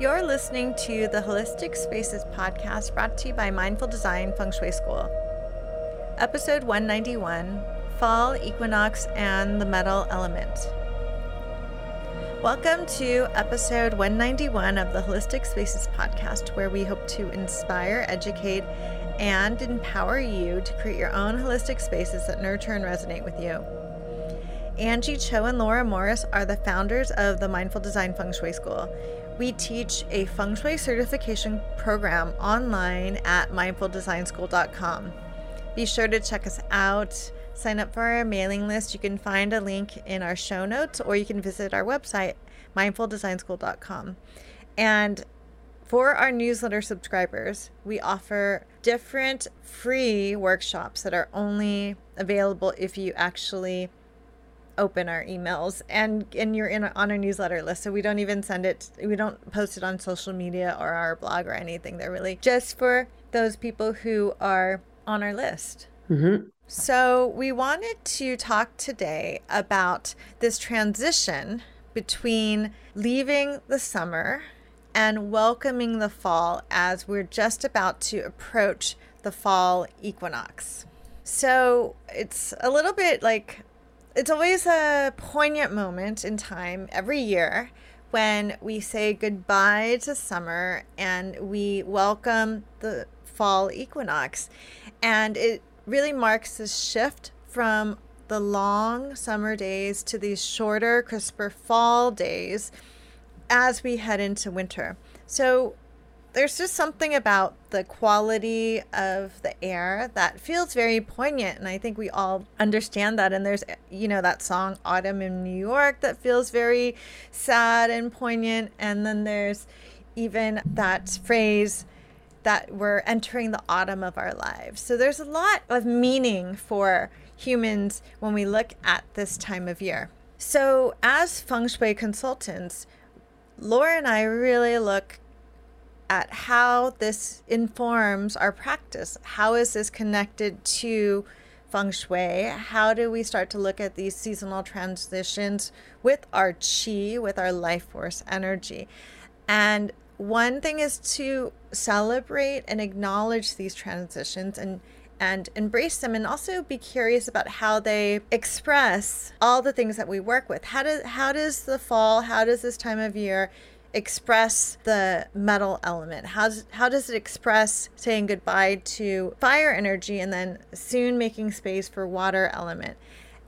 You're listening to the Holistic Spaces podcast brought to you by Mindful Design Feng Shui School. Episode 191 Fall Equinox and the Metal Element. Welcome to episode 191 of the Holistic Spaces podcast, where we hope to inspire, educate, and empower you to create your own holistic spaces that nurture and resonate with you. Angie Cho and Laura Morris are the founders of the Mindful Design Feng Shui School. We teach a feng shui certification program online at mindfuldesignschool.com. Be sure to check us out. Sign up for our mailing list. You can find a link in our show notes or you can visit our website, mindfuldesignschool.com. And for our newsletter subscribers, we offer different free workshops that are only available if you actually open our emails and and you're in on our newsletter list so we don't even send it we don't post it on social media or our blog or anything. They're really just for those people who are on our list. Mm-hmm. so we wanted to talk today about this transition between leaving the summer and welcoming the fall as we're just about to approach the fall equinox. So it's a little bit like it's always a poignant moment in time every year when we say goodbye to summer and we welcome the fall equinox. And it really marks this shift from the long summer days to these shorter, crisper fall days as we head into winter. So there's just something about the quality of the air that feels very poignant and i think we all understand that. And there's you know that song autumn in new york that feels very sad and poignant. And then there's even that phrase that we're entering the autumn of our lives. So there's a lot of meaning for humans when we look at this time of year. So as feng shui consultants laura and i really look at how this informs our practice. How is this connected to feng shui? How do we start to look at these seasonal transitions with our chi, with our life force energy? And one thing is to celebrate and acknowledge these transitions and and embrace them and also be curious about how they express all the things that we work with. How does how does the fall, how does this time of year express the metal element? How does, how does it express saying goodbye to fire energy and then soon making space for water element?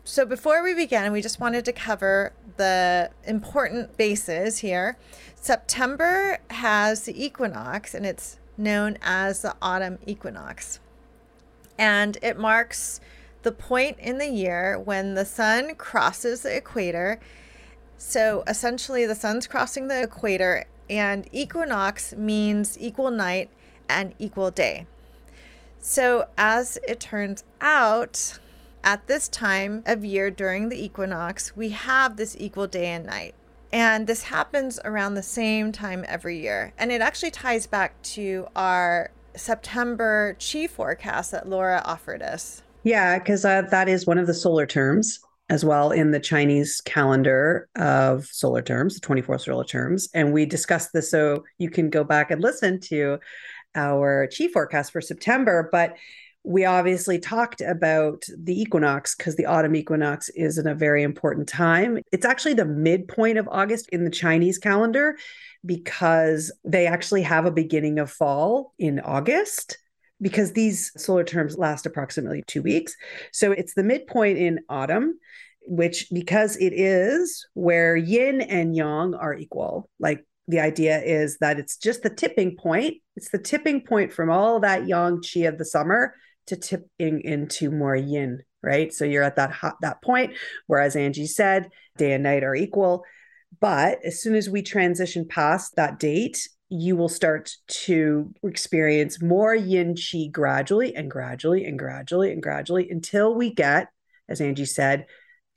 So before we begin, we just wanted to cover the important bases here. September has the equinox and it's known as the autumn equinox. And it marks the point in the year when the sun crosses the equator so essentially, the sun's crossing the equator, and equinox means equal night and equal day. So, as it turns out, at this time of year during the equinox, we have this equal day and night. And this happens around the same time every year. And it actually ties back to our September chi forecast that Laura offered us. Yeah, because uh, that is one of the solar terms as well in the Chinese calendar of solar terms, the 24 solar terms. And we discussed this. So you can go back and listen to our chi forecast for September. But we obviously talked about the equinox because the autumn equinox is in a very important time. It's actually the midpoint of August in the Chinese calendar because they actually have a beginning of fall in August because these solar terms last approximately two weeks. So it's the midpoint in autumn, which because it is where yin and yang are equal, like the idea is that it's just the tipping point. It's the tipping point from all that yang chi of the summer to tipping into more yin, right? So you're at that hot, that point, whereas Angie said, day and night are equal. But as soon as we transition past that date, you will start to experience more yin chi gradually and gradually and gradually and gradually until we get, as Angie said,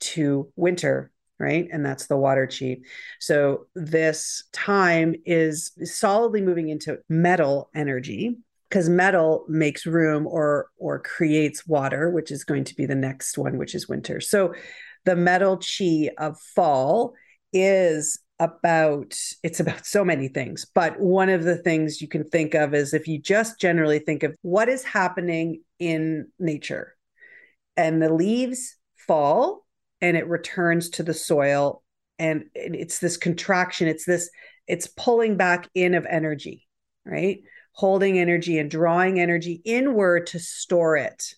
to winter, right? And that's the water chi. So this time is solidly moving into metal energy because metal makes room or or creates water, which is going to be the next one, which is winter. So the metal chi of fall is about it's about so many things but one of the things you can think of is if you just generally think of what is happening in nature. And the leaves fall and it returns to the soil and it's this contraction it's this it's pulling back in of energy right? Holding energy and drawing energy inward to store it.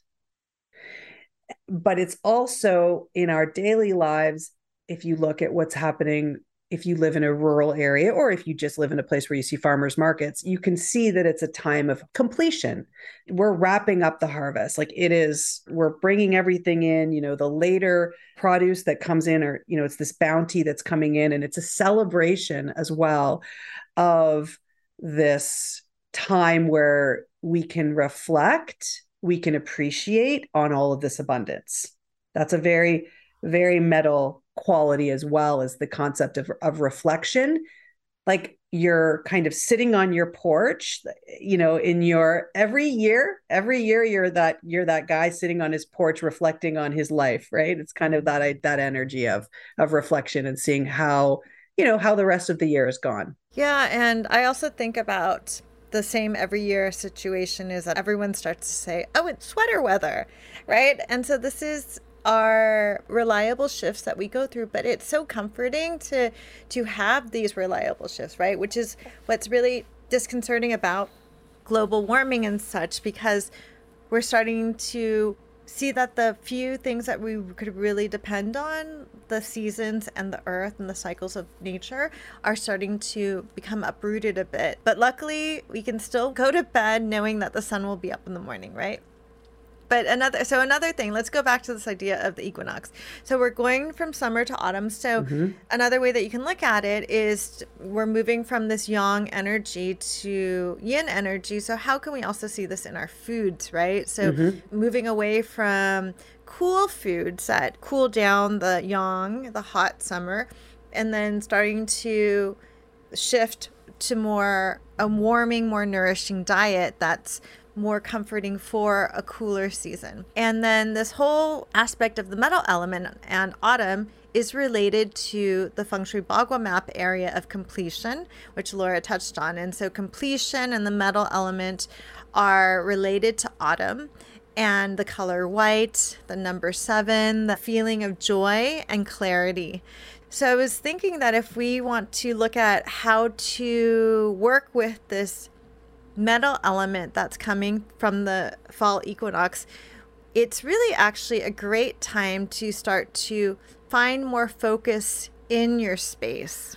But it's also in our daily lives if you look at what's happening if you live in a rural area or if you just live in a place where you see farmers markets, you can see that it's a time of completion. We're wrapping up the harvest. Like it is, we're bringing everything in, you know, the later produce that comes in, or, you know, it's this bounty that's coming in, and it's a celebration as well of this time where we can reflect, we can appreciate on all of this abundance. That's a very, very metal quality as well as the concept of, of reflection. Like you're kind of sitting on your porch you know in your every year every year you're that you're that guy sitting on his porch reflecting on his life right? It's kind of that that energy of of reflection and seeing how you know how the rest of the year is gone. Yeah and i also think about the same every year situation is that everyone starts to say oh it's sweater weather right? And so this is are reliable shifts that we go through but it's so comforting to to have these reliable shifts right? Which is what's really disconcerting about global warming and such because we're starting to see that the few things that we could really depend on the seasons and the earth and the cycles of nature are starting to become uprooted a bit. But luckily we can still go to bed knowing that the sun will be up in the morning right but another so another thing let's go back to this idea of the equinox so we're going from summer to autumn so mm-hmm. another way that you can look at it is we're moving from this yang energy to yin energy so how can we also see this in our foods right so mm-hmm. moving away from cool foods that cool down the yang the hot summer and then starting to shift to more a warming more nourishing diet that's more comforting for a cooler season. And then this whole aspect of the metal element and autumn is related to the feng shui bagua map area of completion, which Laura touched on. And so completion and the metal element are related to autumn and the color white, the number seven, the feeling of joy and clarity. So I was thinking that if we want to look at how to work with this metal element that's coming from the fall equinox, it's really actually a great time to start to find more focus in your space.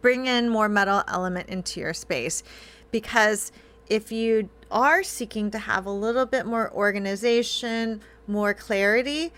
Bring in more metal element into your space because if you are seeking to have a little bit more organization, more clarity,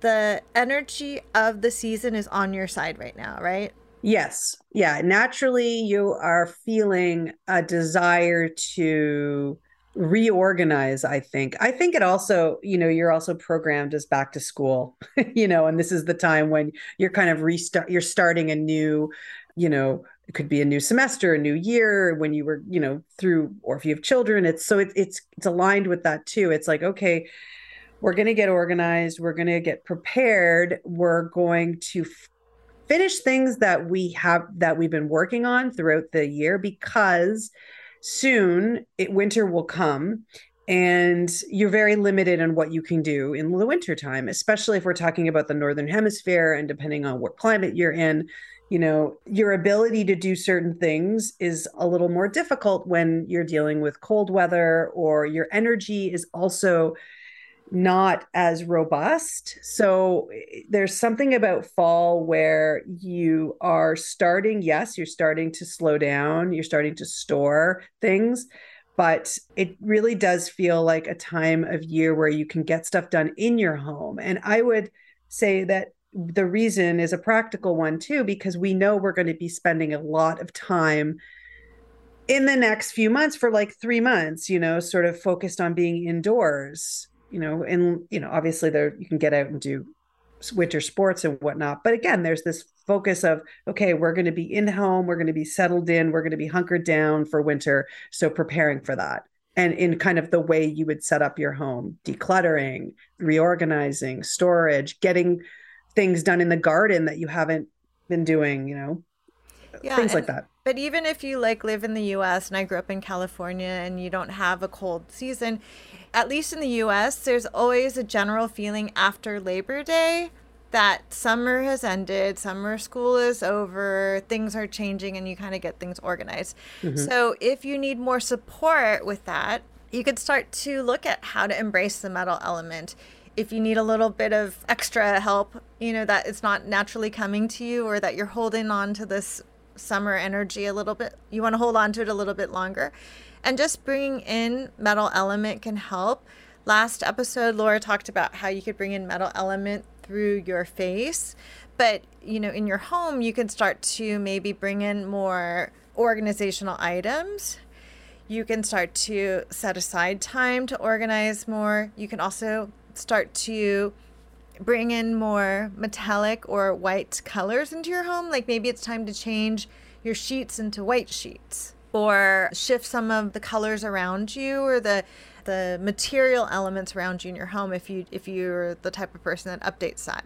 the energy of the season is on your side right now, right? Yes. Yeah. Naturally, you are feeling a desire to reorganize i think i think it also you know you're also programmed as back to school you know and this is the time when you're kind of restart you're starting a new you know it could be a new semester a new year when you were you know through or if you have children it's so it, it's it's aligned with that too it's like okay we're going to get organized we're going to get prepared we're going to finish things that we have that we've been working on throughout the year because soon it, winter will come and you're very limited on what you can do in the winter time especially if we're talking about the northern hemisphere and depending on what climate you're in you know your ability to do certain things is a little more difficult when you're dealing with cold weather or your energy is also not as robust. So eh, there's something about fall where you are starting, yes, you're starting to slow down, you're starting to store things, but it really does feel like a time of year where you can get stuff done in your home. And I would say that the reason is a practical one too, because we know we're going to be spending a lot of time in the next few months for like three months, you know, sort of focused on being indoors you know, and you know, obviously there you can get out and do winter sports and whatnot. But again, there's this focus of okay, we're going to be in home, we're going to be settled in, we're going to be hunkered down for winter. So preparing for that. And in kind of the way you would set up your home, decluttering, reorganizing, storage, getting things done in the garden that you haven't been doing, you know. Yeah, things and, like that. But even if you like live in the US and I grew up in California and you don't have a cold season, at least in the US, there's always a general feeling after Labor Day that summer has ended, summer school is over, things are changing, and you kind of get things organized. Mm-hmm. So, if you need more support with that, you could start to look at how to embrace the metal element. If you need a little bit of extra help, you know, that it's not naturally coming to you or that you're holding on to this summer energy a little bit, you want to hold on to it a little bit longer. And just bringing in metal element can help. Last episode, Laura talked about how you could bring in metal element through your face. But, you know, in your home, you can start to maybe bring in more organizational items. You can start to set aside time to organize more. You can also start to bring in more metallic or white colors into your home. Like maybe it's time to change your sheets into white sheets or shift some of the colors around you or the the material elements around you in your home if you if you're the type of person that updates that.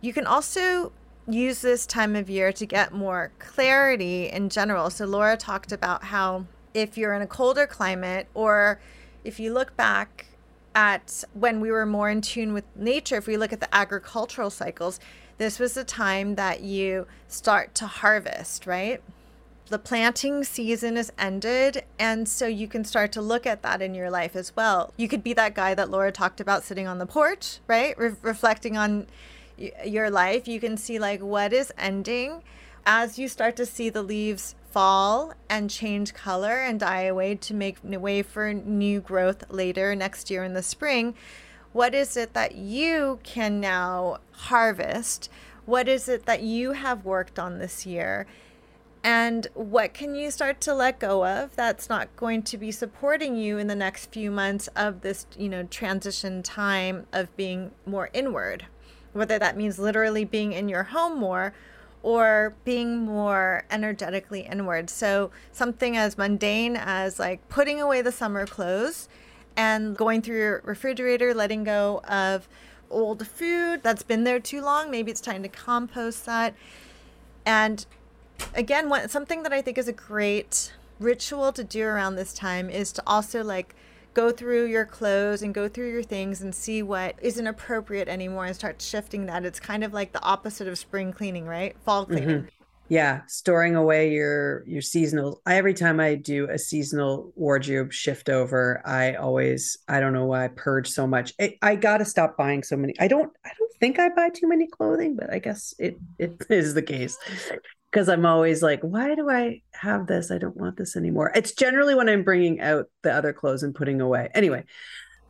You can also use this time of year to get more clarity in general. So Laura talked about how if you're in a colder climate or if you look back at when we were more in tune with nature, if we look at the agricultural cycles, this was the time that you start to harvest, right? the planting season is ended and so you can start to look at that in your life as well. You could be that guy that laura talked about sitting on the porch right? Re- reflecting on y- your life. You can see like what is ending. As you start to see the leaves fall and change color and die away to make way for new growth later next year in the spring what is it that you can now harvest? What is it that you have worked on this year? And what can you start to let go of that's not going to be supporting you in the next few months of this you know transition time of being more inward? Whether that means literally being in your home more or being more energetically inward. So something as mundane as like putting away the summer clothes and going through your refrigerator letting go of old food that's been there too long maybe it's time to compost that. And again, something that I think is a great ritual to do around this time is to also like go through your clothes and go through your things and see what isn't appropriate anymore and start shifting that. It's kind of like the opposite of spring cleaning, right? Fall cleaning. Mm-hmm. Yeah, storing away your your seasonal. I, every time I do a seasonal wardrobe shift over, I always I don't know why I purge so much. I, I got to stop buying so many. I don't I don't think I buy too many clothing, but I guess it it is the case because I'm always like, why do I have this? I don't want this anymore. It's generally when I'm bringing out the other clothes and putting away. Anyway,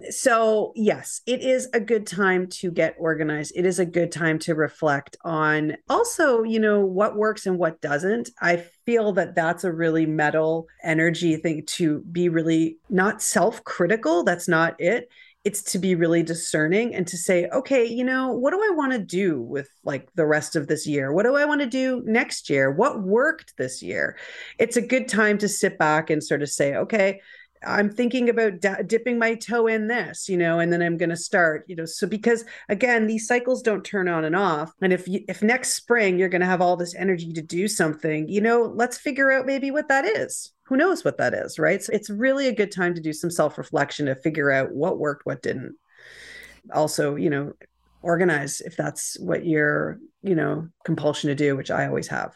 so yes, it is a good time to get organized. It is a good time to reflect on also, you know, what works and what doesn't. I feel that that's a really metal energy thing to be really not self critical. That's not it it's to be really discerning and to say okay you know what do i want to do with like the rest of this year? What do i want to do next year? What worked this year? It's a good time to sit back and sort of say okay i'm thinking about d- dipping my toe in this you know and then i'm going to start you know so because again these cycles don't turn on and off and if you, if next spring you're going to have all this energy to do something you know let's figure out maybe what that is who knows what that is, right? So it's really a good time to do some self reflection to figure out what worked, what didn't. Also, you know, organize if that's what your, you know, compulsion to do, which I always have.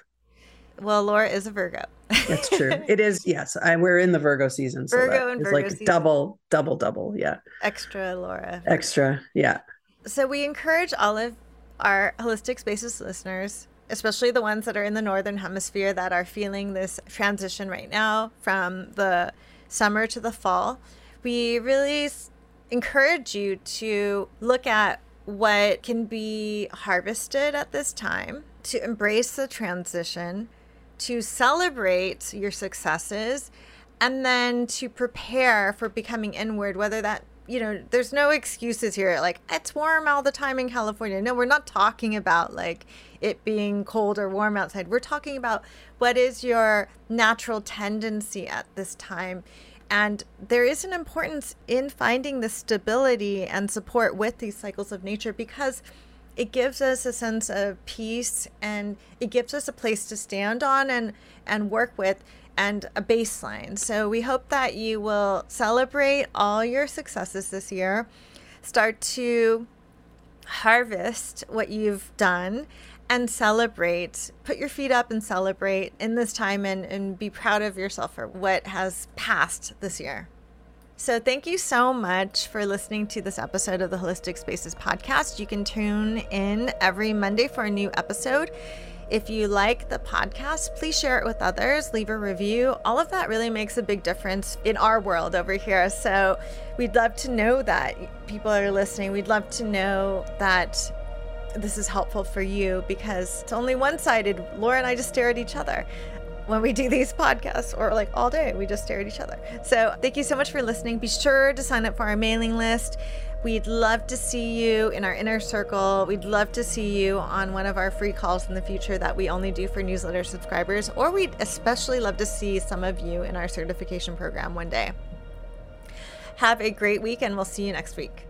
Well, Laura is a Virgo. That's true. It is. Yes, I, we're in the Virgo season. So Virgo and Virgo like season. double, double, double. Yeah. Extra, Laura. Extra. Yeah. So we encourage all of our holistic spaces listeners especially the ones that are in the northern hemisphere that are feeling this transition right now from the summer to the fall, we really encourage you to look at what can be harvested at this time, to embrace the transition, to celebrate your successes, and then to prepare for becoming inward, whether that you know, there's no excuses here. Like, it's warm all the time in California. No, we're not talking about like it being cold or warm outside. We're talking about what is your natural tendency at this time. And there is an importance in finding the stability and support with these cycles of nature because it gives us a sense of peace and it gives us a place to stand on and and work with and a baseline. So we hope that you will celebrate all your successes this year. Start to harvest what you've done and celebrate. Put your feet up and celebrate in this time and, and be proud of yourself for what has passed this year. So, thank you so much for listening to this episode of the Holistic Spaces podcast. You can tune in every Monday for a new episode. If you like the podcast, please share it with others, leave a review. All of that really makes a big difference in our world over here. So, we'd love to know that people are listening. We'd love to know that this is helpful for you because it's only one sided. Laura and I just stare at each other when we do these podcasts or like all day we just stare at each other so thank you so much for listening be sure to sign up for our mailing list we'd love to see you in our inner circle. We'd love to see you on one of our free calls in the future that we only do for newsletter subscribers or we'd especially love to see some of you in our certification program one day. Have a great week and we'll see you next week